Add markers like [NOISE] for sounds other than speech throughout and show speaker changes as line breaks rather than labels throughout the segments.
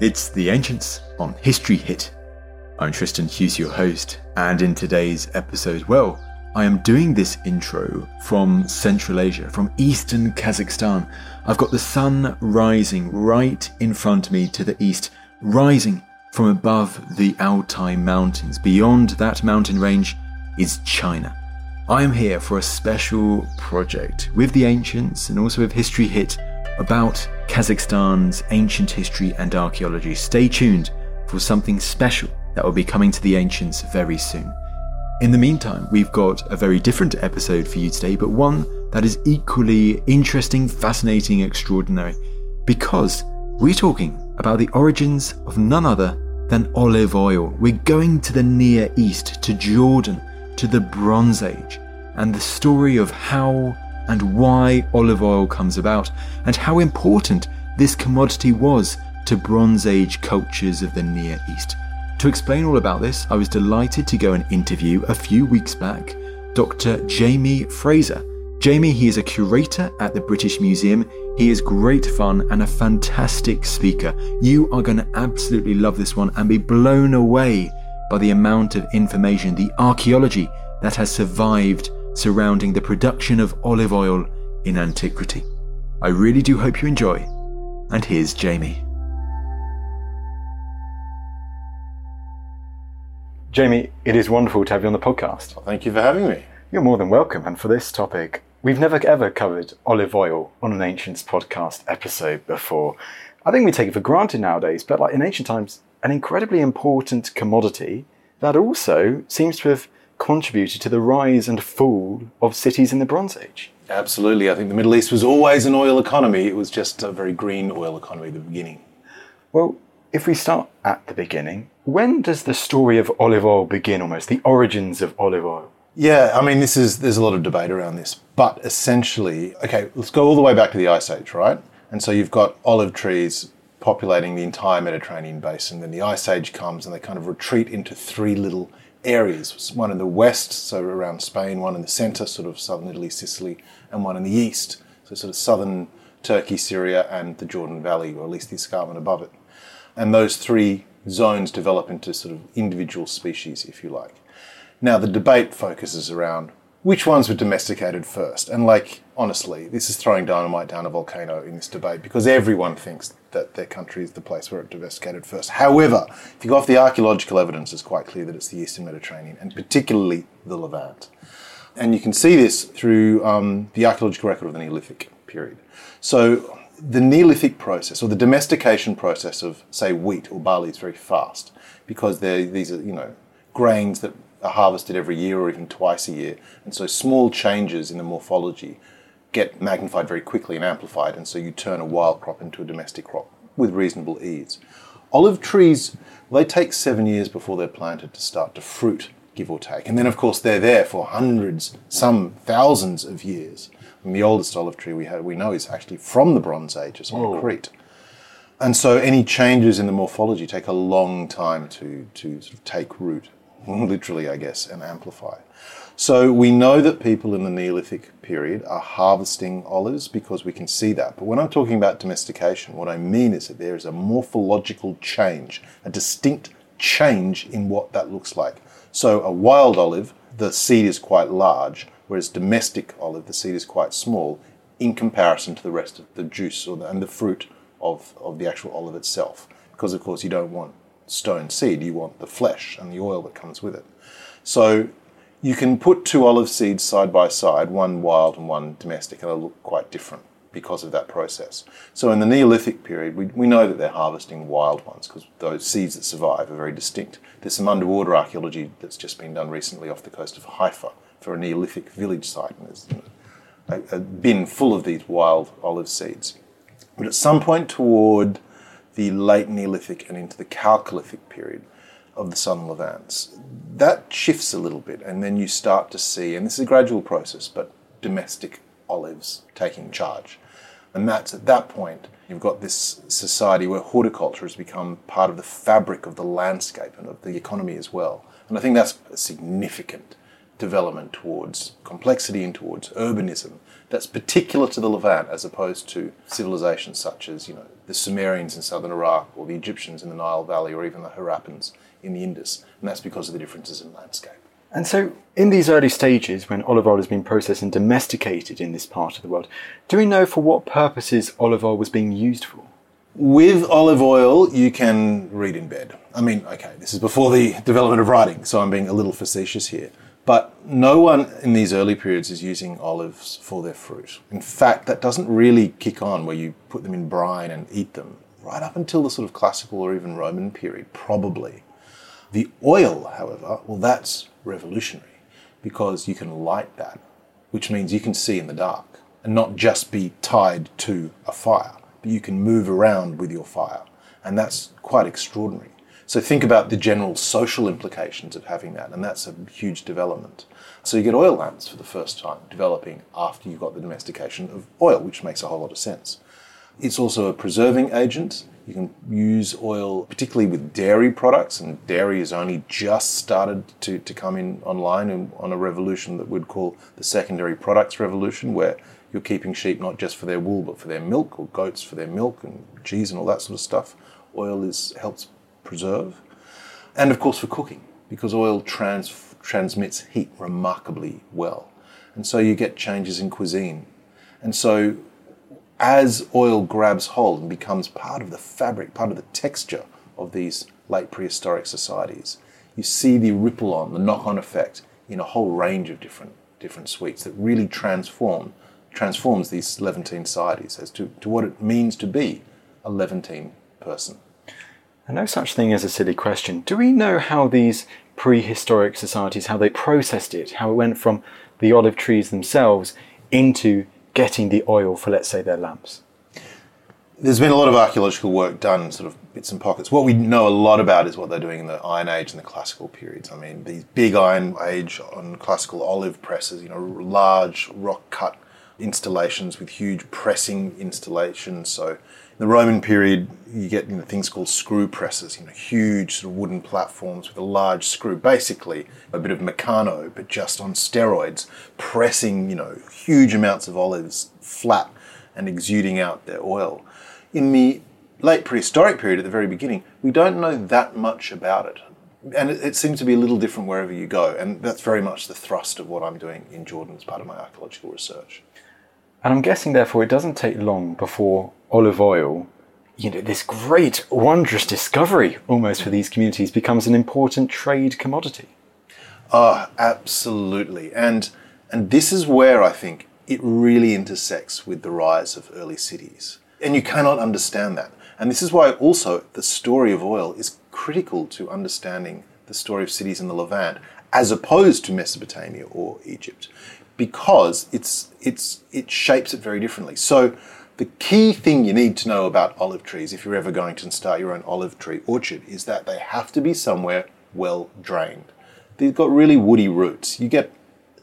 It's The Ancients on History Hit. I'm Tristan Hughes, your host, and in today's episode, well, I am doing this intro from Central Asia, from eastern Kazakhstan. I've got the sun rising right in front of me to the east, rising from above the Altai Mountains. Beyond that mountain range is China. I am here for a special project with the ancients and also with History Hit about Kazakhstan's ancient history and archaeology. Stay tuned for something special that will be coming to the ancients very soon. In the meantime, we've got a very different episode for you today, but one that is equally interesting, fascinating, extraordinary, because we're talking about the origins of none other than olive oil. We're going to the Near East, to Jordan, to the Bronze Age, and the story of how and why olive oil comes about, and how important this commodity was to Bronze Age cultures of the Near East. To explain all about this, I was delighted to go and interview a few weeks back Dr. Jamie Fraser. Jamie, he is a curator at the British Museum. He is great fun and a fantastic speaker. You are going to absolutely love this one and be blown away by the amount of information, the archaeology that has survived surrounding the production of olive oil in antiquity. I really do hope you enjoy, and here's Jamie. Jamie, it is wonderful to have you on the podcast.
Well, thank you for having me.
You're more than welcome, and for this topic, we've never ever covered olive oil on an Ancients podcast episode before. I think we take it for granted nowadays, but like in ancient times, an incredibly important commodity that also seems to have contributed to the rise and fall of cities in the Bronze Age.
Absolutely. I think the Middle East was always an oil economy. It was just a very green oil economy at the beginning.
Well, if we start at the beginning, when does the story of olive oil begin almost? The origins of olive oil?
Yeah, I mean, this is there's a lot of debate around this, but essentially, okay, let's go all the way back to the Ice Age, right? And so you've got olive trees populating the entire Mediterranean basin. Then the Ice Age comes, and they kind of retreat into three little areas one in the west, so around Spain, one in the center, sort of southern Italy, Sicily, and one in the east, so sort of southern Turkey, Syria, and the Jordan Valley, or at least the escarpment above it. And those three zones develop into sort of individual species, if you like. Now, the debate focuses around which ones were domesticated first. And, like, honestly, this is throwing dynamite down a volcano in this debate because everyone thinks that their country is the place where it domesticated first. However, if you go off the archaeological evidence, it's quite clear that it's the Eastern Mediterranean and particularly the Levant. And you can see this through um, the archaeological record of the Neolithic period. So, the Neolithic process or the domestication process of, say, wheat or barley is very fast because these are, you know, grains that are harvested every year or even twice a year. And so small changes in the morphology get magnified very quickly and amplified, and so you turn a wild crop into a domestic crop with reasonable ease. Olive trees, they take seven years before they're planted to start to fruit, give or take. And then, of course, they're there for hundreds, some thousands of years. And the oldest olive tree we, have, we know is actually from the Bronze Age, it's on Crete. And so any changes in the morphology take a long time to, to sort of take root, [LAUGHS] literally, I guess, and amplify. So we know that people in the Neolithic period are harvesting olives because we can see that. But when I'm talking about domestication, what I mean is that there is a morphological change, a distinct change in what that looks like. So a wild olive, the seed is quite large, whereas domestic olive, the seed is quite small in comparison to the rest of the juice or the, and the fruit of, of the actual olive itself. Because, of course, you don't want stone seed, you want the flesh and the oil that comes with it. So you can put two olive seeds side by side, one wild and one domestic, and they'll look quite different because of that process. So in the Neolithic period, we, we know that they're harvesting wild ones because those seeds that survive are very distinct. There's some underwater archaeology that's just been done recently off the coast of Haifa for a Neolithic village site, and there's a, a bin full of these wild olive seeds. But at some point toward the late Neolithic and into the Chalcolithic period of the southern Levant. that shifts a little bit, and then you start to see, and this is a gradual process, but domestic olives taking charge. And that's at that point, you've got this society where horticulture has become part of the fabric of the landscape and of the economy as well. And I think that's significant development towards complexity and towards urbanism that's particular to the Levant as opposed to civilizations such as, you know, the Sumerians in southern Iraq or the Egyptians in the Nile Valley or even the Harappans in the Indus. And that's because of the differences in landscape.
And so, in these early stages, when olive oil has been processed and domesticated in this part of the world, do we know for what purposes olive oil was being used for?
With olive oil, you can read in bed. I mean, okay, this is before the [LAUGHS] development of writing, so I'm being a little facetious here. But no one in these early periods is using olives for their fruit. In fact, that doesn't really kick on where you put them in brine and eat them, right up until the sort of classical or even Roman period, probably. The oil, however, well, that's revolutionary because you can light that, which means you can see in the dark and not just be tied to a fire, but you can move around with your fire. And that's quite extraordinary. So think about the general social implications of having that, and that's a huge development. So you get oil lamps for the first time developing after you've got the domestication of oil, which makes a whole lot of sense. It's also a preserving agent. You can use oil, particularly with dairy products, and dairy has only just started to, to come in online and on a revolution that we'd call the secondary products revolution, where you're keeping sheep not just for their wool but for their milk, or goats for their milk and cheese and all that sort of stuff. Oil is helps preserve, and of course for cooking, because oil trans, transmits heat remarkably well, and so you get changes in cuisine, and so as oil grabs hold and becomes part of the fabric, part of the texture of these late prehistoric societies, you see the ripple on, the knock on effect in a whole range of different, different sweets that really transform, transforms these Levantine societies as to, to what it means to be a Levantine person.
And no such thing as a silly question. Do we know how these prehistoric societies, how they processed it, how it went from the olive trees themselves into getting the oil for, let's say, their lamps?
There's been a lot of archaeological work done, sort of bits and pockets. What we know a lot about is what they're doing in the Iron Age and the Classical periods. I mean, these big Iron Age on classical olive presses, you know, large rock cut installations with huge pressing installations. So, the Roman period, you get you know, things called screw presses, you know, huge sort of wooden platforms with a large screw, basically a bit of Meccano, but just on steroids, pressing, you know, huge amounts of olives flat and exuding out their oil. In the late prehistoric period, at the very beginning, we don't know that much about it. And it, it seems to be a little different wherever you go. And that's very much the thrust of what I'm doing in Jordan as part of my archaeological research.
And I'm guessing, therefore, it doesn't take long before olive oil, you know, this great, wondrous discovery almost for these communities, becomes an important trade commodity.
Ah, absolutely. And and this is where I think it really intersects with the rise of early cities. And you cannot understand that. And this is why also the story of oil is critical to understanding the story of cities in the Levant as opposed to Mesopotamia or Egypt because it's it's it shapes it very differently. So the key thing you need to know about olive trees if you're ever going to start your own olive tree orchard is that they have to be somewhere well drained. They've got really woody roots. You get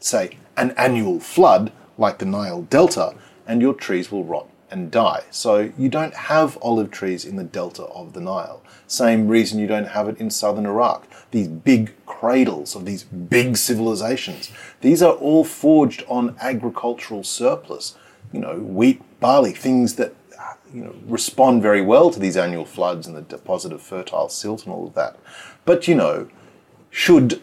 say an annual flood like the Nile Delta and your trees will rot and die. So you don't have olive trees in the delta of the Nile. Same reason you don't have it in southern Iraq. These big cradles of these big civilizations. These are all forged on agricultural surplus. You know, wheat, barley, things that you know respond very well to these annual floods and the deposit of fertile silt and all of that. But you know, should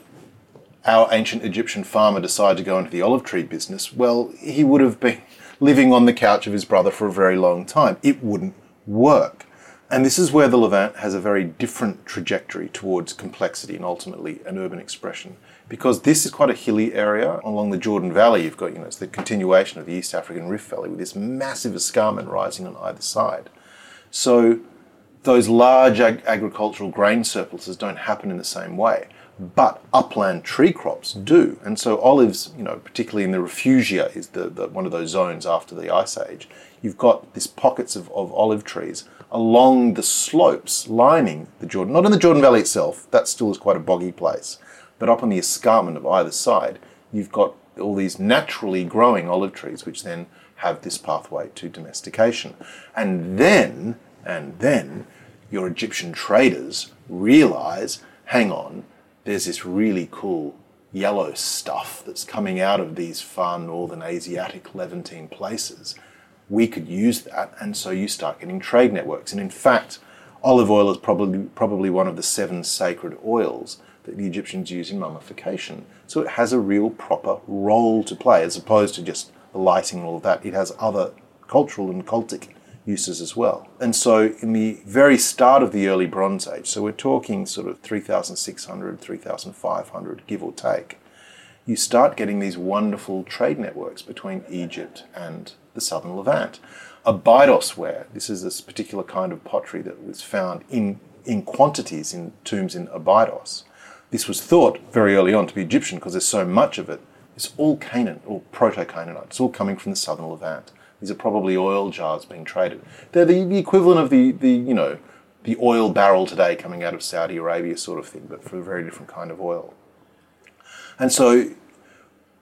our ancient Egyptian farmer decide to go into the olive tree business, well, he would have been living on the couch of his brother for a very long time. It wouldn't work. And this is where the Levant has a very different trajectory towards complexity and ultimately an urban expression. Because this is quite a hilly area along the Jordan Valley. You've got, you know, it's the continuation of the East African Rift Valley with this massive escarpment rising on either side. So those large ag- agricultural grain surpluses don't happen in the same way but upland tree crops do. And so olives, you know, particularly in the refugia, is the, the, one of those zones after the ice age. You've got these pockets of, of olive trees along the slopes lining the Jordan, not in the Jordan Valley itself, that still is quite a boggy place, but up on the escarpment of either side, you've got all these naturally growing olive trees, which then have this pathway to domestication. And then, and then, your Egyptian traders realize, hang on, there's this really cool yellow stuff that's coming out of these far northern Asiatic Levantine places. We could use that, and so you start getting trade networks. And in fact, olive oil is probably probably one of the seven sacred oils that the Egyptians use in mummification. So it has a real proper role to play, as opposed to just lighting and all of that. It has other cultural and cultic uses as well. And so, in the very start of the early Bronze Age, so we're talking sort of 3600, 3500, give or take, you start getting these wonderful trade networks between Egypt and the southern Levant. Abydos ware, this is this particular kind of pottery that was found in, in quantities in tombs in Abydos. This was thought very early on to be Egyptian because there's so much of it. It's all Canaan or Proto Canaanite. It's all coming from the southern Levant. These are probably oil jars being traded. They're the, the equivalent of the, the, you know, the oil barrel today coming out of Saudi Arabia sort of thing, but for a very different kind of oil. And so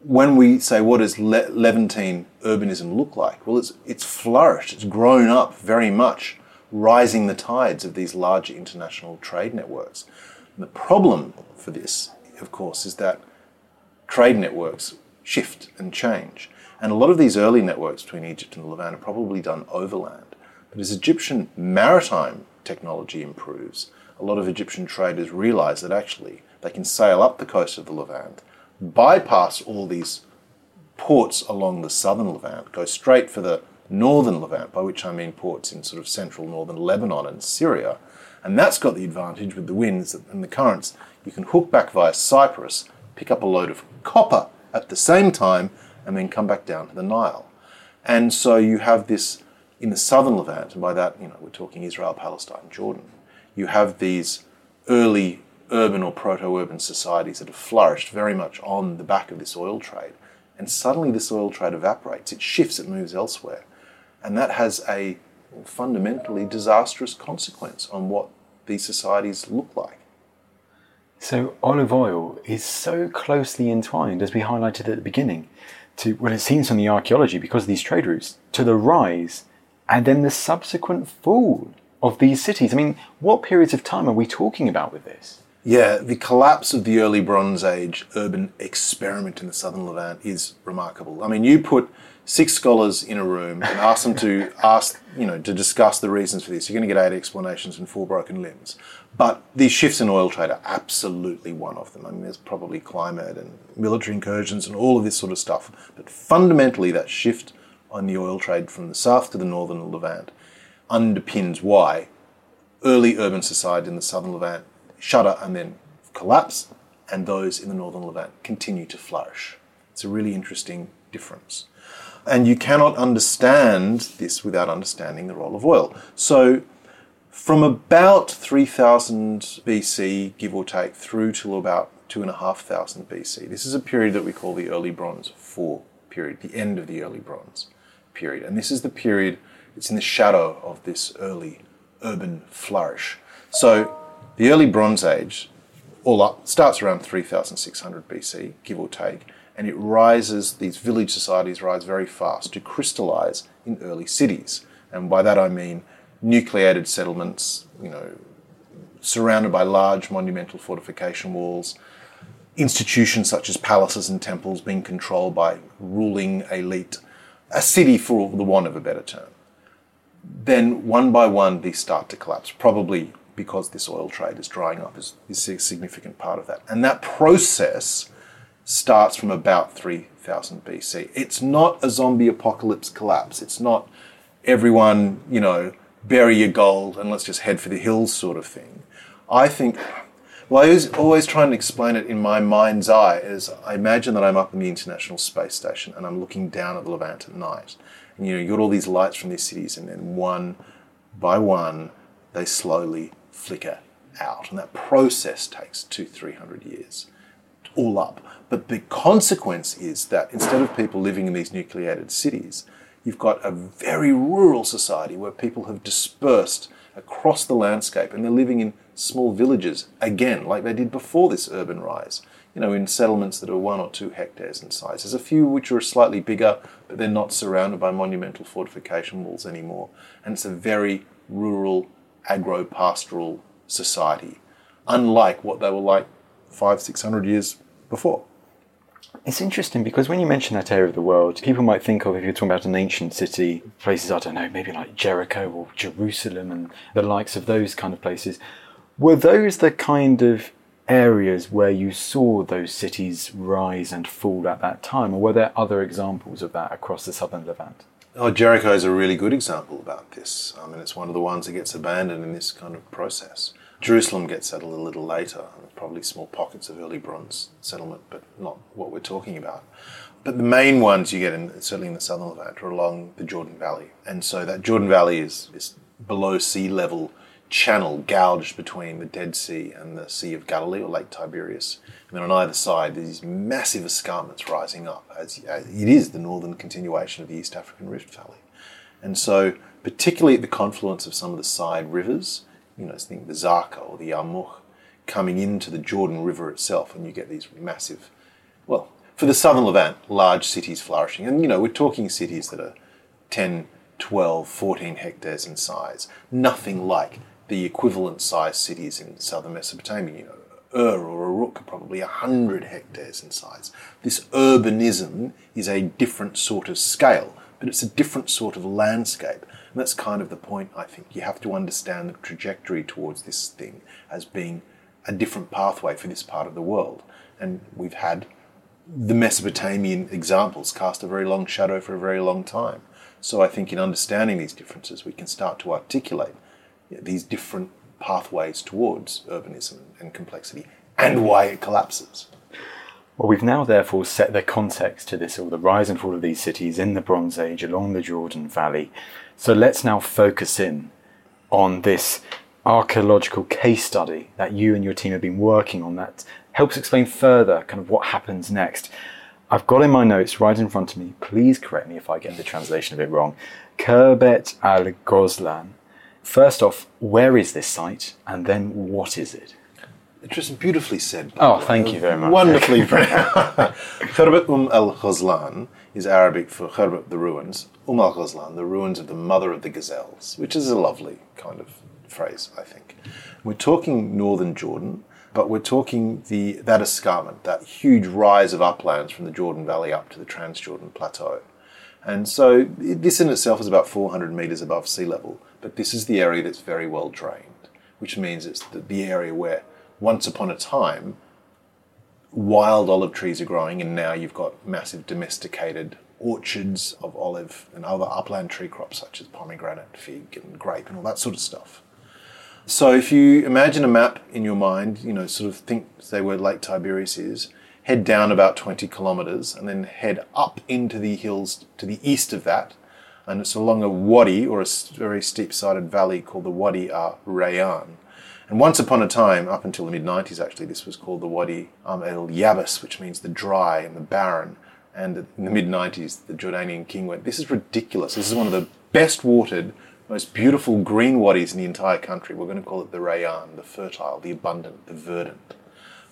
when we say what does Le- Levantine urbanism look like? Well, it's, it's flourished, it's grown up very much, rising the tides of these larger international trade networks. The problem for this, of course, is that trade networks shift and change. And a lot of these early networks between Egypt and the Levant are probably done overland. But as Egyptian maritime technology improves, a lot of Egyptian traders realize that actually they can sail up the coast of the Levant, bypass all these ports along the southern Levant, go straight for the northern Levant, by which I mean ports in sort of central northern Lebanon and Syria. And that's got the advantage with the winds and the currents. You can hook back via Cyprus, pick up a load of copper at the same time, and then come back down to the Nile. And so you have this in the southern Levant, and by that, you know, we're talking Israel, Palestine, Jordan. You have these early urban or proto-urban societies that have flourished very much on the back of this oil trade. And suddenly this oil trade evaporates, it shifts, it moves elsewhere. And that has a fundamentally disastrous consequence on what these societies look like.
So olive oil is so closely entwined, as we highlighted at the beginning, to well, it seems from the archaeology because of these trade routes to the rise and then the subsequent fall of these cities. I mean, what periods of time are we talking about with this?
Yeah, the collapse of the early Bronze Age urban experiment in the southern Levant is remarkable. I mean, you put six scholars in a room and ask them to [LAUGHS] ask, you know, to discuss the reasons for this. You're going to get eight explanations and four broken limbs. But these shifts in oil trade are absolutely one of them. I mean, there's probably climate and military incursions and all of this sort of stuff. But fundamentally, that shift on the oil trade from the south to the northern Levant underpins why early urban society in the southern Levant shudder and then collapse, and those in the northern Levant continue to flourish. It's a really interesting difference. And you cannot understand this without understanding the role of oil. So, from about 3000 BC, give or take, through to about 2500 BC, this is a period that we call the Early Bronze 4 period, the end of the Early Bronze period. And this is the period, it's in the shadow of this early urban flourish. So, the Early Bronze Age, all up, starts around 3600 BC, give or take, and it rises, these village societies rise very fast to crystallize in early cities. And by that I mean nucleated settlements, you know, surrounded by large monumental fortification walls, institutions such as palaces and temples being controlled by ruling elite, a city for the want of a better term. Then one by one these start to collapse, probably because this oil trade is drying up is, is a significant part of that. And that process starts from about 3000 BC. It's not a zombie apocalypse collapse. It's not everyone, you know, bury your gold and let's just head for the hills sort of thing. I think, well, I was always trying to explain it in my mind's eye as I imagine that I'm up in the International Space Station and I'm looking down at the Levant at night. And, you know, you've got all these lights from these cities and then one by one, they slowly flicker out. And that process takes two, three hundred years all up. But the consequence is that instead of people living in these nucleated cities, you've got a very rural society where people have dispersed across the landscape and they're living in small villages again, like they did before this urban rise. You know, in settlements that are one or two hectares in size. There's a few which are slightly bigger, but they're not surrounded by monumental fortification walls anymore. And it's a very rural, agro pastoral society, unlike what they were like five, six hundred years before.
It's interesting because when you mention that area of the world, people might think of if you're talking about an ancient city, places I don't know, maybe like Jericho or Jerusalem and the likes of those kind of places. Were those the kind of areas where you saw those cities rise and fall at that time, or were there other examples of that across the southern Levant?
Oh, Jericho is a really good example about this. I mean, it's one of the ones that gets abandoned in this kind of process. Jerusalem gets settled a little later. probably small pockets of early bronze settlement, but not what we're talking about. But the main ones you get in certainly in the southern Levant are along the Jordan Valley, and so that Jordan Valley is, is below sea level channel gouged between the Dead Sea and the Sea of Galilee or Lake Tiberias. And then on either side, these massive escarpments rising up, as, as it is the northern continuation of the East African Rift Valley. And so, particularly at the confluence of some of the side rivers, you know, think the Zarqa or the Yarmouk coming into the Jordan River itself, and you get these massive, well, for the southern Levant, large cities flourishing. And, you know, we're talking cities that are 10, 12, 14 hectares in size. Nothing like the equivalent sized cities in southern Mesopotamia. You know, Ur or Uruk are probably 100 hectares in size. This urbanism is a different sort of scale, but it's a different sort of landscape. And that's kind of the point, I think. You have to understand the trajectory towards this thing as being a different pathway for this part of the world. And we've had the Mesopotamian examples cast a very long shadow for a very long time. So I think in understanding these differences, we can start to articulate these different pathways towards urbanism and complexity and why it collapses.
Well, we've now therefore set the context to this, or the rise and fall of these cities in the Bronze Age along the Jordan Valley. So let's now focus in on this archaeological case study that you and your team have been working on that helps explain further kind of what happens next. I've got in my notes right in front of me, please correct me if I get the translation of it wrong. Khirbet al Ghozlan. First off, where is this site and then what is it?
Interesting, beautifully said.
Oh, thank you very much.
Wonderfully [LAUGHS] Khirbet Um al Ghozlan is Arabic for Khirbet, the ruins. Um al Ghozlan, the ruins of the mother of the gazelles, which is a lovely kind of phrase, I think. We're talking northern Jordan, but we're talking the that escarpment, that huge rise of uplands from the Jordan Valley up to the Transjordan Plateau. And so this in itself is about 400 metres above sea level, but this is the area that's very well drained, which means it's the, the area where once upon a time, wild olive trees are growing, and now you've got massive domesticated orchards of olive and other upland tree crops such as pomegranate, fig, and grape, and all that sort of stuff. So if you imagine a map in your mind, you know, sort of think, say, where Lake Tiberias is, head down about 20 kilometres, and then head up into the hills to the east of that, and it's along a wadi or a very steep-sided valley called the Wadi Ar Rayan. And once upon a time, up until the mid 90s actually, this was called the Wadi um, el which means the dry and the barren. And in the mid 90s, the Jordanian king went, This is ridiculous. This is one of the best watered, most beautiful green wadis in the entire country. We're going to call it the Rayan, the fertile, the abundant, the verdant.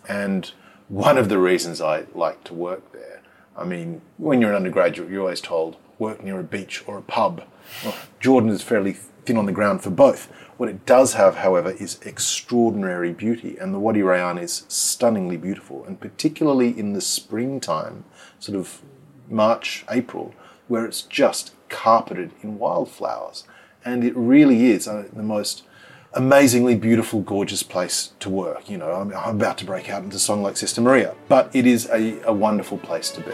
And one of the reasons I like to work there, I mean, when you're an undergraduate, you're always told, work near a beach or a pub. Well, Jordan is fairly thin on the ground for both. What it does have, however, is extraordinary beauty, and the Wadi Rayyan is stunningly beautiful, and particularly in the springtime, sort of March, April, where it's just carpeted in wildflowers. And it really is uh, the most amazingly beautiful, gorgeous place to work. You know, I'm, I'm about to break out into song like Sister Maria, but it is a, a wonderful place to be.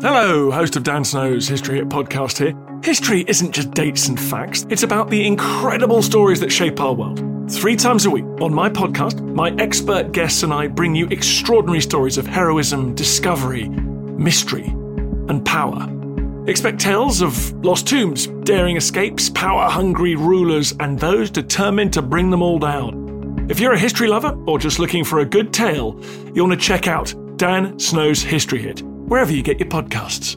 Hello, host of Dan Snow's History Hit podcast here. History isn't just dates and facts, it's about the incredible stories that shape our world. Three times a week on my podcast, my expert guests and I bring you extraordinary stories of heroism, discovery, mystery, and power. Expect tales of lost tombs, daring escapes, power hungry rulers, and those determined to bring them all down. If you're a history lover or just looking for a good tale, you'll want to check out Dan Snow's History Hit, wherever you get your podcasts.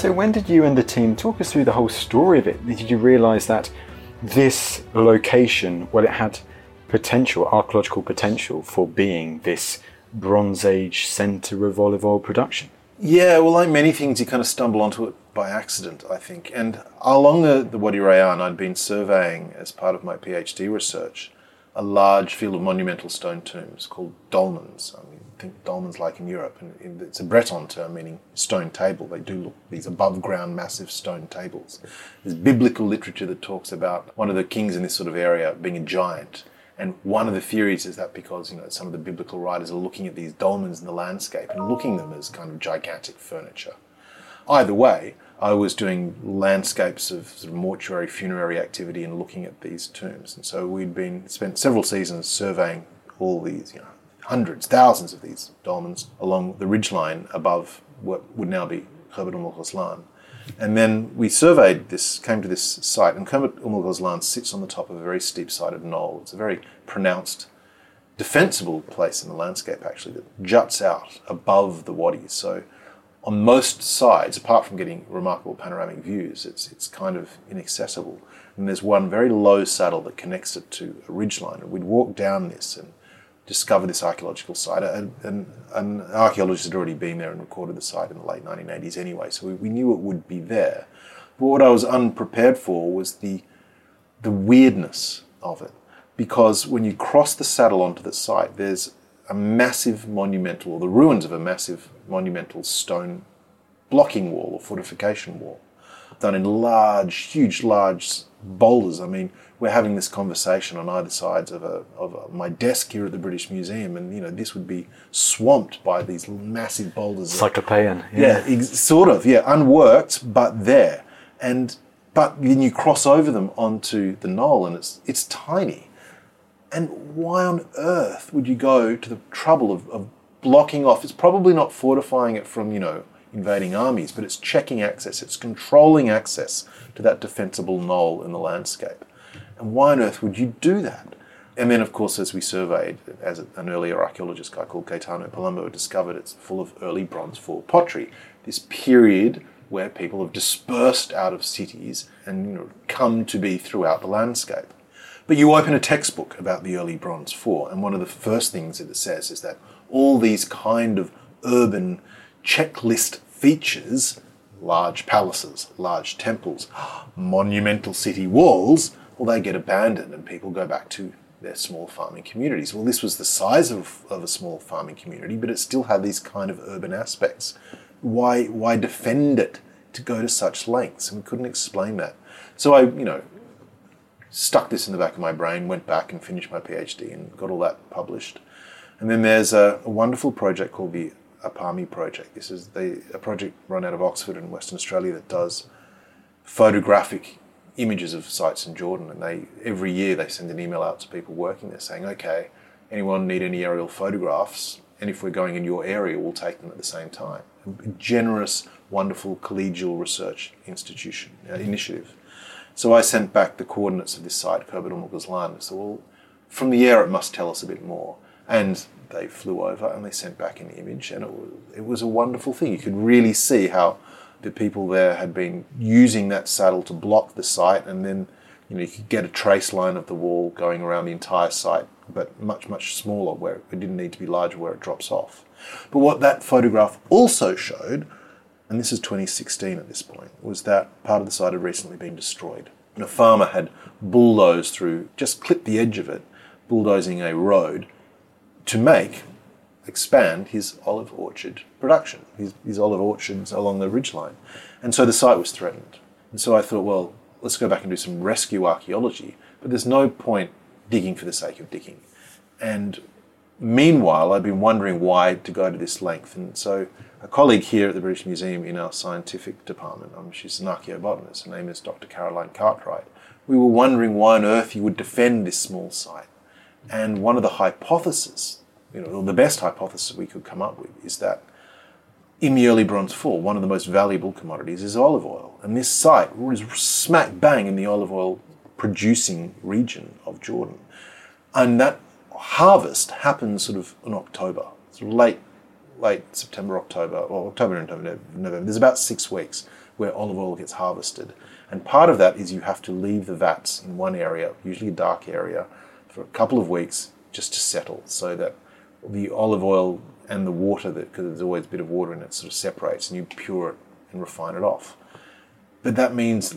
So, when did you and the team talk us through the whole story of it? Did you realise that this location, well, it had potential, archaeological potential for being this Bronze Age centre of olive oil production?
Yeah, well, like many things, you kind of stumble onto it by accident, I think. And along the, the Wadi Rayan, I'd been surveying as part of my PhD research a large field of monumental stone tombs called dolmens. Mean, think dolmens like in Europe, and it's a Breton term meaning stone table. They do look these above ground massive stone tables. There's biblical literature that talks about one of the kings in this sort of area being a giant. And one of the theories is that because you know some of the biblical writers are looking at these dolmens in the landscape and looking them as kind of gigantic furniture. Either way, I was doing landscapes of, sort of mortuary funerary activity and looking at these tombs. And so we'd been spent several seasons surveying all these, you know, hundreds, thousands of these dolmens along the ridgeline above what would now be Khirbet Umm Ghazlan. And then we surveyed this, came to this site, and Khirbet Umm Ghazlan sits on the top of a very steep sided knoll. It's a very pronounced, defensible place in the landscape, actually, that juts out above the wadis. So on most sides, apart from getting remarkable panoramic views, it's, it's kind of inaccessible. And there's one very low saddle that connects it to a ridgeline. And we'd walk down this and discover this archaeological site. And, and, an archaeologist had already been there and recorded the site in the late 1980s anyway, so we, we knew it would be there. But what I was unprepared for was the, the weirdness of it. Because when you cross the saddle onto the site, there's a massive monumental, or the ruins of a massive monumental stone blocking wall or fortification wall. done in large, huge, large boulders. I mean, we're having this conversation on either sides of, a, of a, my desk here at the British Museum, and you know this would be swamped by these massive boulders.
Cyclopean.
Yeah, ex- sort of. Yeah, unworked, but there. And but then you cross over them onto the knoll, and it's it's tiny. And why on earth would you go to the trouble of, of blocking off? It's probably not fortifying it from you know invading armies, but it's checking access. It's controlling access to that defensible knoll in the landscape. And why on earth would you do that? And then, of course, as we surveyed, as an earlier archaeologist guy called Gaetano Palumbo discovered, it's full of early Bronze 4 pottery. This period where people have dispersed out of cities and you know, come to be throughout the landscape. But you open a textbook about the early Bronze 4, and one of the first things that it says is that all these kind of urban checklist features large palaces, large temples, [GASPS] monumental city walls well, they get abandoned and people go back to their small farming communities. Well, this was the size of, of a small farming community, but it still had these kind of urban aspects. Why, why defend it to go to such lengths? And we couldn't explain that. So I, you know, stuck this in the back of my brain, went back and finished my PhD and got all that published. And then there's a, a wonderful project called the APAAME project. This is the, a project run out of Oxford in Western Australia that does photographic images of sites in Jordan, and they every year they send an email out to people working there saying, "Okay, anyone need any aerial photographs? And if we're going in your area, we'll take them at the same time." A generous, wonderful collegial research institution uh, initiative. So I sent back the coordinates of this site, Umm Ghazlan. So, well, from the air, it must tell us a bit more. And they flew over and they sent back an image, and it was, it was a wonderful thing. You could really see how the people there had been using that saddle to block the site, and then you know you could get a trace line of the wall going around the entire site, but much much smaller where it didn't need to be larger where it drops off. But what that photograph also showed, and this is 2016 at this point, was that part of the site had recently been destroyed. And a farmer had bulldozed through, just clipped the edge of it, bulldozing a road to make expand his olive orchard production, his, his olive orchards along the ridgeline. And so the site was threatened. And so I thought, well, let's go back and do some rescue archaeology. But there's no point digging for the sake of digging. And meanwhile, I've been wondering why to go to this length. And so a colleague here at the British Museum in our scientific department, um, she's an archaeobotanist, her name is Dr. Caroline Cartwright, we were wondering why on earth you would defend this small site. And one of the hypotheses you know, the best hypothesis we could come up with is that in the early Bronze 4, one of the most valuable commodities is olive oil. And this site was smack bang in the olive oil producing region of Jordan. And that harvest happens sort of in October, sort of late, late September, October, or October and November. There's about six weeks where olive oil gets harvested. And part of that is you have to leave the vats in one area, usually a dark area, for a couple of weeks just to settle so that the olive oil and the water, that because there's always a bit of water in it, sort of separates and you pure it and refine it off. But that means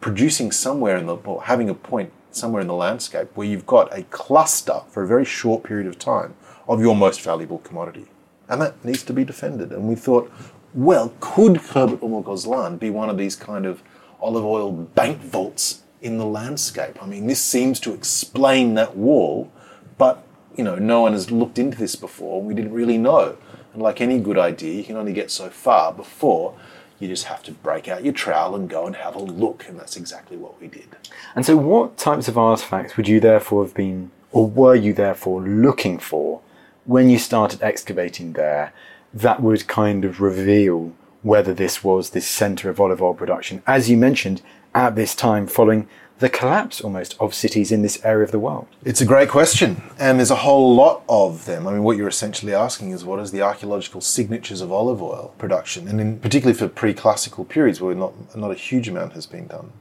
producing somewhere in the, or having a point somewhere in the landscape where you've got a cluster for a very short period of time of your most valuable commodity. And that needs to be defended. And we thought, well, could Umm Ghazlan be one of these kind of olive oil bank vaults in the landscape? I mean, this seems to explain that wall, but you know, no one has looked into this before. We didn't really know. And like any good idea, you can only get so far before you just have to break out your trowel and go and have a look. And that's exactly what we did.
And so, what types of artifacts would you therefore have been, or were you therefore looking for when you started excavating there that would kind of reveal whether this was this centre of olive oil production? As you mentioned, at this time following the collapse almost of cities in this area of the world?
It's a great question, and there's a whole lot of them. I mean, what you're essentially asking is what is the archaeological signatures of olive oil production, and in, particularly for pre-classical periods where not not a huge amount has been done,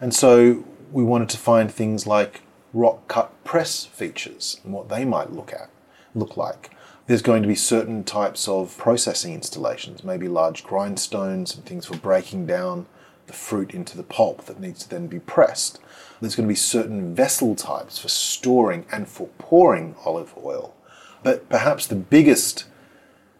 and so we wanted to find things like rock cut press features and what they might look at look like. There's going to be certain types of processing installations, maybe large grindstones and things for breaking down the fruit into the pulp that needs to then be pressed. There's going to be certain vessel types for storing and for pouring olive oil. But perhaps the biggest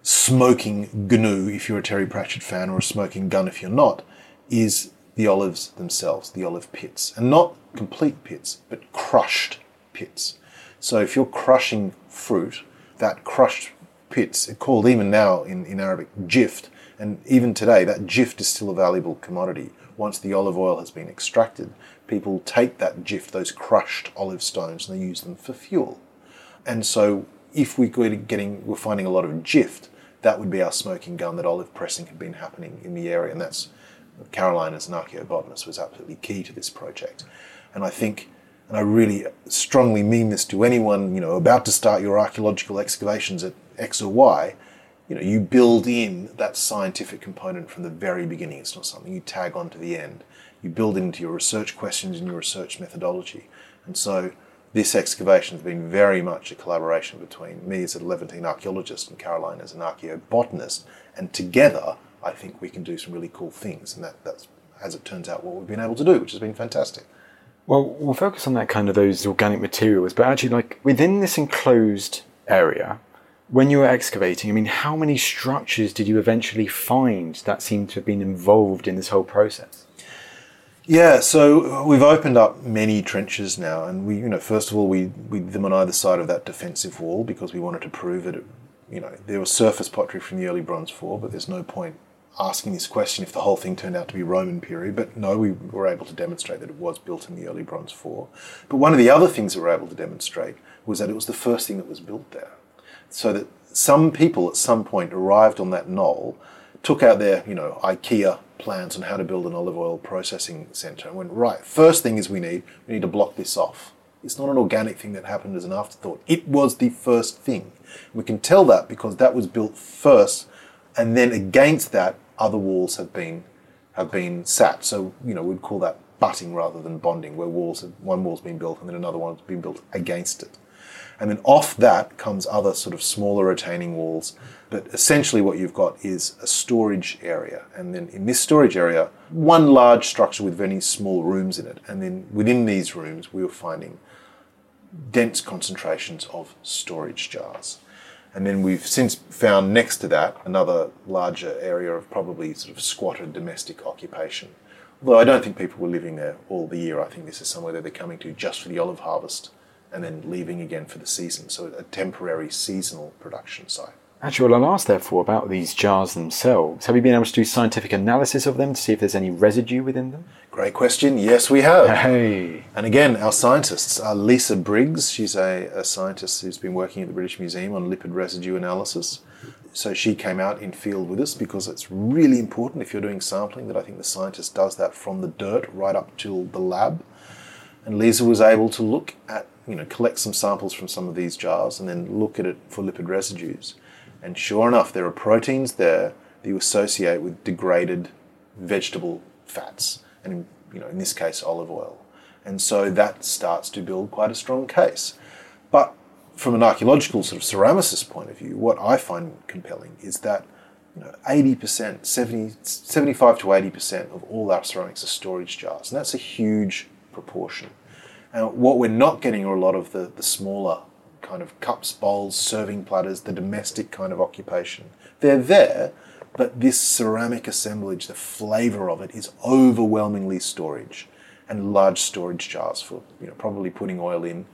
smoking GNU, if you're a Terry Pratchett fan, or a smoking gun if you're not, is the olives themselves, the olive pits, and not complete pits, but crushed pits. So if you're crushing fruit, that crushed pits, it's called even now in, in Arabic jift, and even today that jift is still a valuable commodity. Once the olive oil has been extracted, people take that jift, those crushed olive stones, and they use them for fuel. And so if we are getting, we're finding a lot of jift, that would be our smoking gun that olive pressing had been happening in the area, and that's Caroline as an archaeobotanist was absolutely key to this project. And I think, and I really strongly mean this to anyone, you know, about to start your archaeological excavations at X or Y, you know, you build in that scientific component from the very beginning. It's not something you tag on to the end. You build into your research questions and your research methodology. And so this excavation has been very much a collaboration between me as a Levantine archaeologist and Caroline as an archaeobotanist. And together, I think we can do some really cool things. And that, that's, as it turns out, what we've been able to do, which has been fantastic.
Well, we'll focus on that kind of those organic materials, but actually, like within this enclosed area, when you were excavating, I mean, how many structures did you eventually find that seemed to have been involved in this whole process?
Yeah, so we've opened up many trenches now, and we, you know, first of all, we we them on either side of that defensive wall because we wanted to prove it, you know, there was surface pottery from the early Bronze Four, but there's no point asking this question if the whole thing turned out to be Roman period. But no, we were able to demonstrate that it was built in the early Bronze Four. But one of the other things we were able to demonstrate was that it was the first thing that was built there, so that some people at some point arrived on that knoll, took out their, you know, IKEA plans on how to build an olive oil processing centre and went, right, first thing is we need, we need to block this off. It's not an organic thing that happened as an afterthought. It was the first thing. We can tell that because that was built first, and then against that, other walls have been have been sat. So you know we'd call that butting rather than bonding, where walls one wall's been built and then another one's been built against it. And then off that comes other sort of smaller retaining walls. But essentially, what you've got is a storage area. And then in this storage area, one large structure with many small rooms in it. And then within these rooms, we were finding dense concentrations of storage jars. And then we've since found next to that another larger area of probably sort of squatted domestic occupation. Although I don't think people were living there all the year. I think this is somewhere that they're coming to just for the olive harvest and then leaving again for the season. So a temporary seasonal production site.
Actually, well, I'll ask therefore about these jars themselves. Have you been able to do scientific analysis of them to see if there's any residue within them?
Great question. Yes, we have.
Hey.
And again, our scientists are Lisa Briggs. She's a, a scientist who's been working at the British Museum on lipid residue analysis. So she came out in field with us because it's really important if you're doing sampling that I think the scientist does that from the dirt right up till the lab. And Lisa was able to look at, you know, collect some samples from some of these jars and then look at it for lipid residues. And sure enough, there are proteins there that you associate with degraded vegetable fats, and you know, in this case, olive oil. And so that starts to build quite a strong case. But from an archaeological sort of ceramicist point of view, what I find compelling is that you know, 80%, 70, 75 to 80% of all our ceramics are storage jars, and that's a huge proportion. And what we're not getting are a lot of the, the smaller kind of cups, bowls, serving platters, the domestic kind of occupation. They're there, but this ceramic assemblage, the flavour of it is overwhelmingly storage and large storage jars for you know probably putting oil in.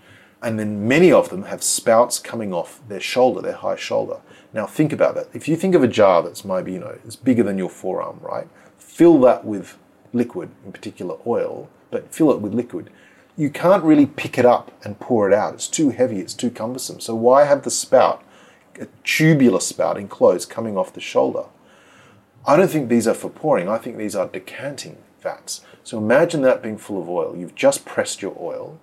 And then many of them have spouts coming off their shoulder, their high shoulder. Now think about that. If you think of a jar that's maybe, you know, it's bigger than your forearm, right? Fill that with liquid, in particular oil, but fill it with liquid you can't really pick it up and pour it out. It's too heavy, it's too cumbersome. So why have the spout, a tubular spout enclosed coming off the shoulder? I don't think these are for pouring. I think these are decanting vats. So imagine that being full of oil. You've just pressed your oil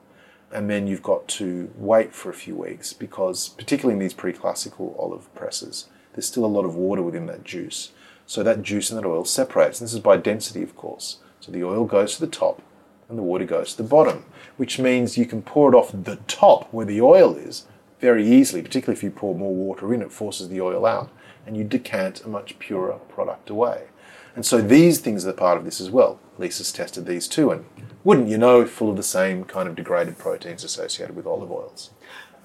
and then you've got to wait for a few weeks because particularly in these pre-classical olive presses, there's still a lot of water within that juice. So that juice and that oil separates. And this is by density, of course. So the oil goes to the top and the water goes to the bottom, which means you can pour it off the top where the oil is very easily, particularly if you pour more water in, it forces the oil out, and you decant a much purer product away. And so these things are part of this as well. Lisa's tested these too, and wouldn't you know, full of the same kind of degraded proteins associated with olive oils.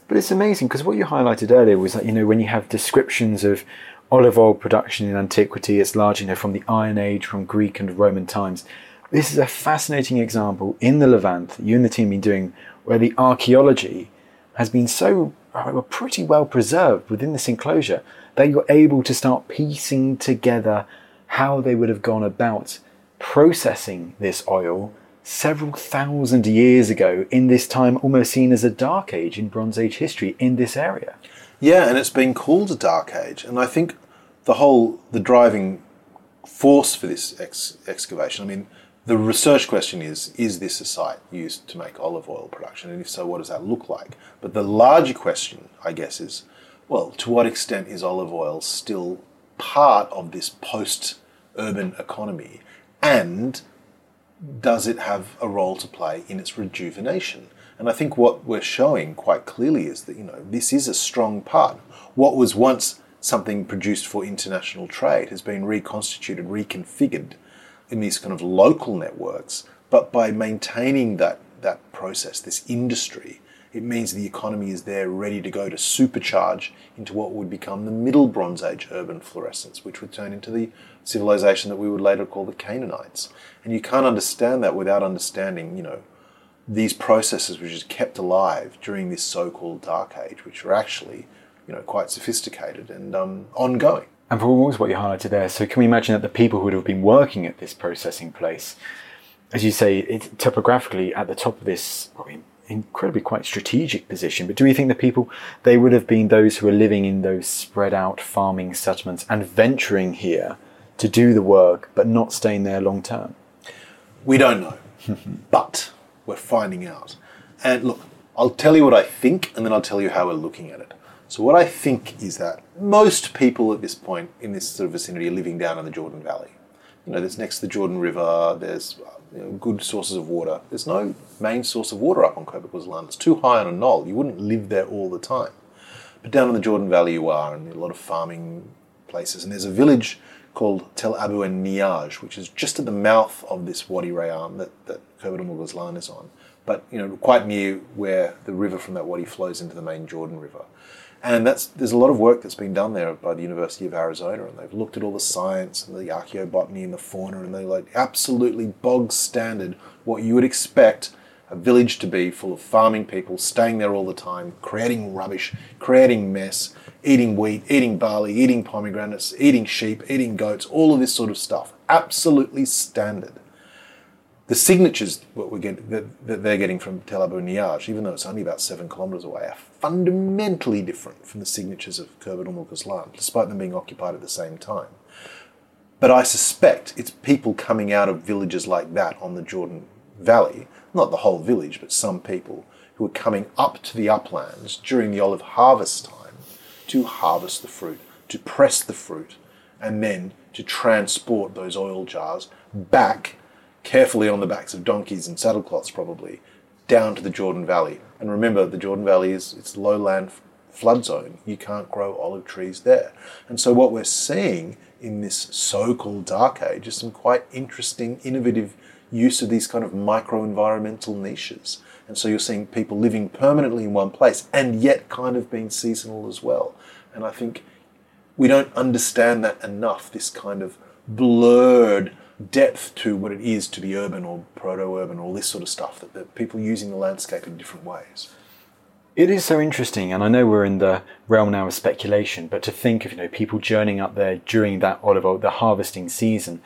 But it's amazing because what you highlighted earlier was that, you know, when you have descriptions of olive oil production in antiquity, it's largely, you know, from the Iron Age, from Greek and Roman times this is a fascinating example in the Levant that you and the team have been doing where the archaeology has been so pretty well preserved within this enclosure that you're able to start piecing together how they would have gone about processing this oil several thousand years ago in this time almost seen as a dark age in Bronze Age history in this area.
Yeah, and it's been called a dark age. And I think the whole, the driving force for this ex- excavation, I mean, the research question is is this a site used to make olive oil production? And if so, what does that look like? But the larger question, I guess, is well, to what extent is olive oil still part of this post urban economy? And does it have a role to play in its rejuvenation? And I think what we're showing quite clearly is that, you know, this is a strong part. What was once something produced for international trade has been reconstituted, reconfigured in these kind of local networks, but by maintaining that, that process, this industry, it means the economy is there ready to go to supercharge into what would become the Middle Bronze Age urban fluorescence, which would turn into the civilization that we would later call the Canaanites. And you can't understand that without understanding, you know, these processes which is kept alive during this so-called Dark Age, which are actually, you know, quite sophisticated and um, ongoing.
And for what you highlighted there, so can we imagine that the people who would have been working at this processing place, as you say, it, topographically at the top of this incredibly quite strategic position, but do we think the people, they would have been those who are living in those spread out farming settlements and venturing here to do the work, but not staying there long term?
We don't know, [LAUGHS] but we're finding out. And look, I'll tell you what I think, and then I'll tell you how we're looking at it. So what I think is that most people at this point in this sort of vicinity are living down in the Jordan Valley. You know, there's next to the Jordan River. There's uh, you know, good sources of water. There's no main source of water up on Khobar land. It's too high on a knoll. You wouldn't live there all the time. But down in the Jordan Valley you are, and a lot of farming places. And there's a village called Tel Abu en Niaj, which is just at the mouth of this Wadi Rayyan that, that Khobar is on. But you know, quite near where the river from that wadi flows into the main Jordan River. And that's there's a lot of work that's been done there by the University of Arizona, and they've looked at all the science and the archaeobotany and the fauna, and they're like absolutely bog standard what you would expect a village to be, full of farming people staying there all the time, creating rubbish, creating mess, eating wheat, eating barley, eating pomegranates, eating sheep, eating goats, all of this sort of stuff. Absolutely standard the signatures what we get that, that, they're getting from Tel Abu Niaj, even though it's only about seven kilometres away, are fundamentally different from the signatures of Khirbet Umm Ghozlan, despite them being occupied at the same time. But I suspect it's people coming out of villages like that on the Jordan Valley, not the whole village, but some people who are coming up to the uplands during the olive harvest time to harvest the fruit, to press the fruit, and then to transport those oil jars back carefully on the backs of donkeys and saddlecloths, probably, down to the Jordan Valley. And remember, the Jordan Valley is it's lowland flood zone. You can't grow olive trees there. And so what we're seeing in this so-called dark age is some quite interesting, innovative use of these kind of micro-environmental niches. And so you're seeing people living permanently in one place and yet kind of being seasonal as well. And I think we don't understand that enough, this kind of blurred depth to what it is to be urban or proto-urban, all this sort of stuff, that, that people using the landscape in different ways.
It is so interesting, and I know we're in the realm now of speculation, but to think of you know people journeying up there during that olive oil, the harvesting season,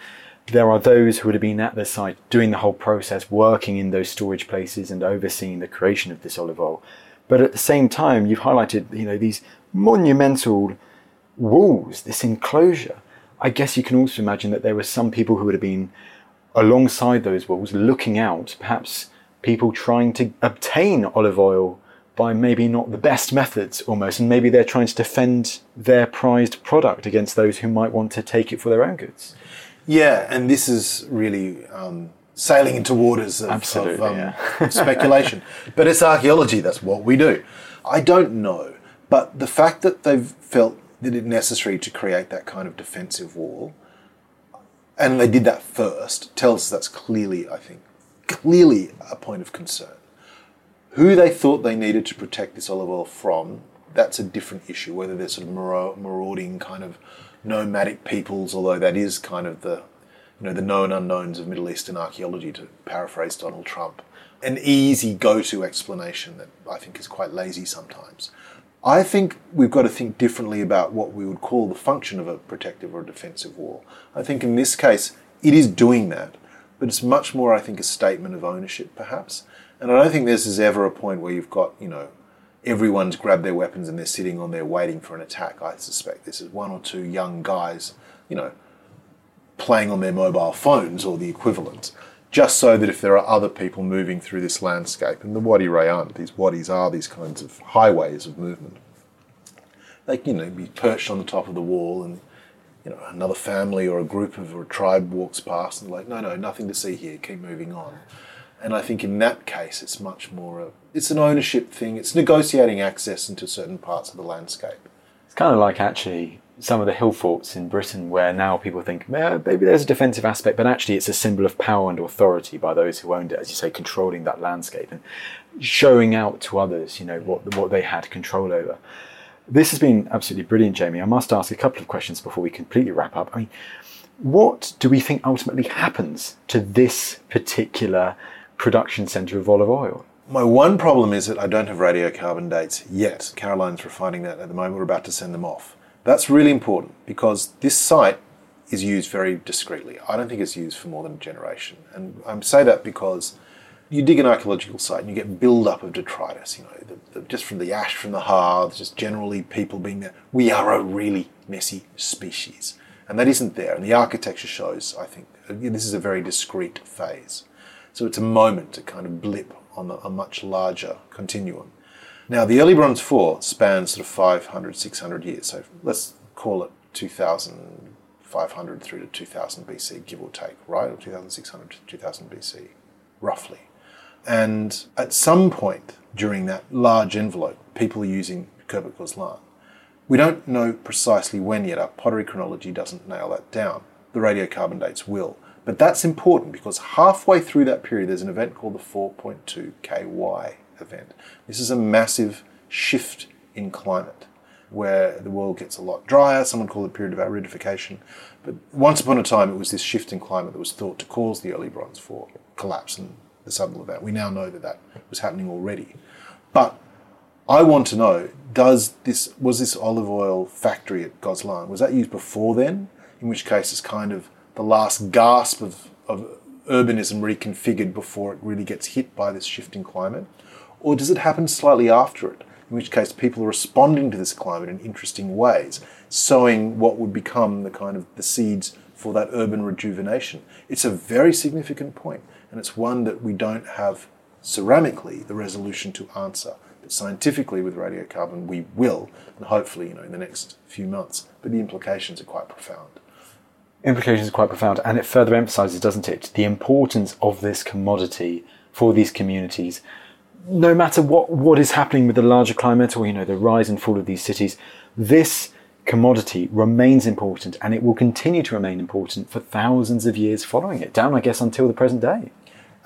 there are those who would have been at the site doing the whole process, working in those storage places and overseeing the creation of this olive oil. But at the same time, you've highlighted you know these monumental walls, this enclosure I guess you can also imagine that there were some people who would have been alongside those walls looking out, perhaps people trying to obtain olive oil by maybe not the best methods almost, and maybe they're trying to defend their prized product against those who might want to take it for their own goods.
Yeah, and this is really um, sailing into waters of, of um, yeah. [LAUGHS] speculation. But it's archaeology, that's what we do. I don't know, but the fact that they've felt that it necessary to create that kind of defensive wall. And they did that first, tells us that's clearly, I think, clearly a point of concern. Who they thought they needed to protect this olive oil from, that's a different issue, whether they're sort of marauding kind of nomadic peoples, although that is kind of the you know, the known unknowns of Middle Eastern archaeology, to paraphrase Donald Trump. An easy go to explanation that I think is quite lazy sometimes. I think we've got to think differently about what we would call the function of a protective or a defensive wall. I think in this case, it is doing that, but it's much more, I think, a statement of ownership, perhaps. And I don't think this is ever a point where you've got, you know, everyone's grabbed their weapons and they're sitting on there waiting for an attack. I suspect this is one or two young guys, you know, playing on their mobile phones or the equivalent, just so that if there are other people moving through this landscape, and the Wadi Rayyan, these wadis are these kinds of highways of movement, they can, you know, be perched on the top of the wall and you know, another family or a group of or a tribe walks past and like, no, no, nothing to see here, keep moving on. And I think in that case, it's much more, a, it's an ownership thing. It's negotiating access into certain parts of the landscape.
It's kind of like actually some of the hill forts in Britain where now people think maybe there's a defensive aspect, but actually it's a symbol of power and authority by those who owned it, as you say, controlling that landscape and showing out to others, you know, what, what they had control over. This has been absolutely brilliant, Jamie. I must ask a couple of questions before we completely wrap up. I mean, what do we think ultimately happens to this particular production centre of olive oil.
My one problem is that I don't have radiocarbon dates yet. Caroline's refining that at the moment. We're about to send them off. That's really important because this site is used very discretely. I don't think it's used for more than a generation. And I say that because you dig an archaeological site and you get build-up of detritus, you know, the, the, just from the ash from the hearths, just generally people being there. We are a really messy species. And that isn't there. And the architecture shows, I think, this is a very discrete phase. So it's a moment, a kind of blip on a much larger continuum. Now, the early Bronze 4 spans sort of 500, 600 years. So let's call it 2500 through to 2000 BC, give or take, right? Or 2600 to 2000 BC, roughly. And at some point during that large envelope, people are using Khirbet Ghozlan. We don't know precisely when yet. Our pottery chronology doesn't nail that down. The radiocarbon dates will. But that's important because halfway through that period, there's an event called the 4.2 KY event. This is a massive shift in climate where the world gets a lot drier. Someone called it a period of aridification. But once upon a time, it was this shift in climate that was thought to cause the early Bronze 4 collapse and the sudden event. We now know that that was happening already. But I want to know: Does this was this olive oil factory at Ghozlan was that used before then? In which case, it's kind of the last gasp of, of urbanism reconfigured before it really gets hit by this shifting climate? Or does it happen slightly after it, in which case people are responding to this climate in interesting ways, sowing what would become the kind of the seeds for that urban rejuvenation? It's a very significant point, and it's one that we don't have ceramically the resolution to answer. But scientifically, with radiocarbon, we will, and hopefully, you know, in the next few months. But the implications are quite profound
implications are quite profound, and it further emphasizes, doesn't it, the importance of this commodity for these communities. No matter what, what is happening with the larger climate or you know the rise and fall of these cities, this commodity remains important and it will continue to remain important for thousands of years following it, down I guess until the present day.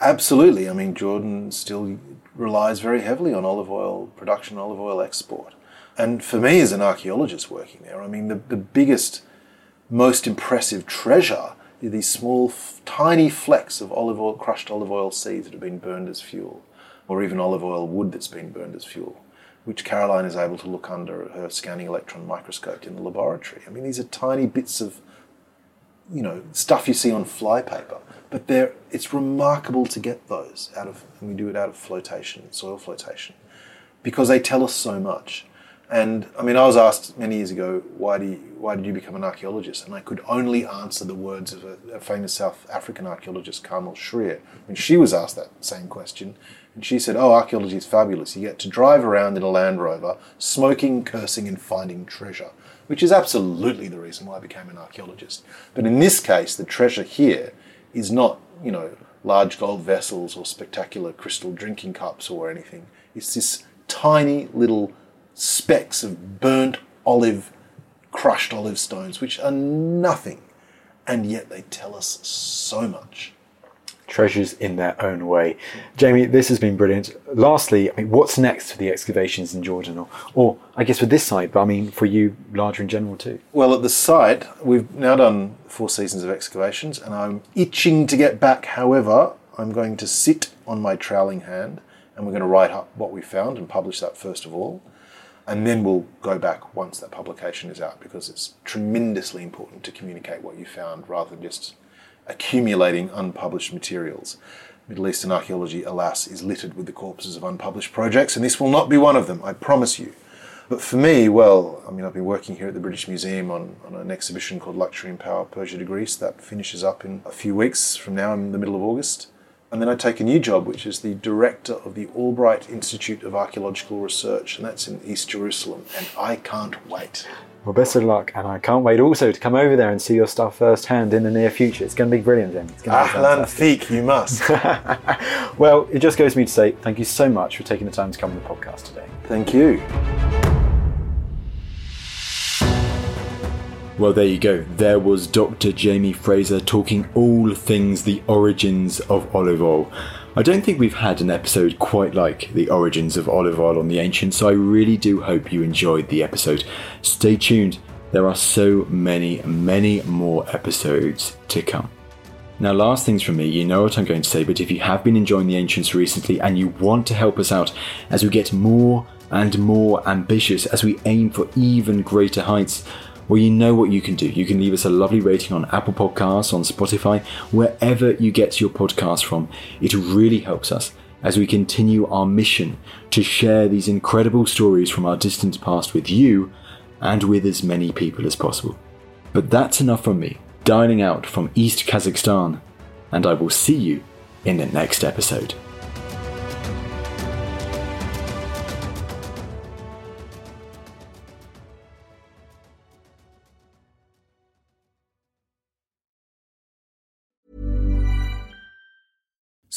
Absolutely. I mean Jordan still relies very heavily on olive oil production, olive oil export. And for me as an archaeologist working there, I mean the, the biggest most impressive treasure are these small, tiny flecks of olive oil, crushed olive oil seeds that have been burned as fuel, or even olive oil wood that's been burned as fuel, which Caroline is able to look under her scanning electron microscope in the laboratory. I mean, these are tiny bits of, you know, stuff you see on flypaper, but they're, it's remarkable to get those out of, and we do it out of flotation, soil flotation, because they tell us so much. And I mean, I was asked many years ago, why, do you, why did you become an archaeologist? And I could only answer the words of a, a famous South African archaeologist, Carmel Schrire. When she was asked that same question, and she said, Oh, archaeology is fabulous. You get to drive around in a Land Rover, smoking, cursing, and finding treasure, which is absolutely the reason why I became an archaeologist. But in this case, the treasure here is not, you know, large gold vessels or spectacular crystal drinking cups or anything. It's this tiny little specks of burnt olive, crushed olive stones, which are nothing, and yet they tell us so much.
Treasures in their own way. Jamie, this has been brilliant. Lastly, I mean, what's next for the excavations in Jordan, or, or I guess for this site, but I mean for you larger in general too?
Well, at the site, we've now done four seasons of excavations, and I'm itching to get back. However, I'm going to sit on my troweling hand, and we're going to write up what we found and publish that first of all. And then we'll go back once that publication is out because it's tremendously important to communicate what you found rather than just accumulating unpublished materials. Middle Eastern archaeology, alas, is littered with the corpses of unpublished projects, and this will not be one of them, I promise you. But for me, well, I mean, I've been working here at the British Museum on, on an exhibition called Luxury and Power Persia to Greece that finishes up in a few weeks from now in the middle of August. And then I take a new job, which is the director of the Albright Institute of Archaeological Research, and that's in East Jerusalem. And I can't wait.
Well, best of luck, and I can't wait also to come over there and see your stuff firsthand in the near future. It's going to be brilliant, Jamie. It's going to be
Ahlan. Fiq, you must. [LAUGHS]
Well, it just goes to me to say thank you so much for taking the time to come on the podcast today.
Thank you.
Well, there you go. There was Dr. Jamie Fraser talking all things the origins of olive oil. I don't think we've had an episode quite like the origins of olive oil on the ancient, so I really do hope you enjoyed the episode. Stay tuned, there are so many, many more episodes to come. Now, last things from me, you know what I'm going to say, but if you have been enjoying the Ancients recently and you want to help us out as we get more and more ambitious, as we aim for even greater heights, well, you know what you can do. You can leave us a lovely rating on Apple Podcasts, on Spotify, wherever you get your podcast from. It really helps us as we continue our mission to share these incredible stories from our distant past with you and with as many people as possible. But that's enough from me, dining out from East Kazakhstan, and I will see you in the next episode.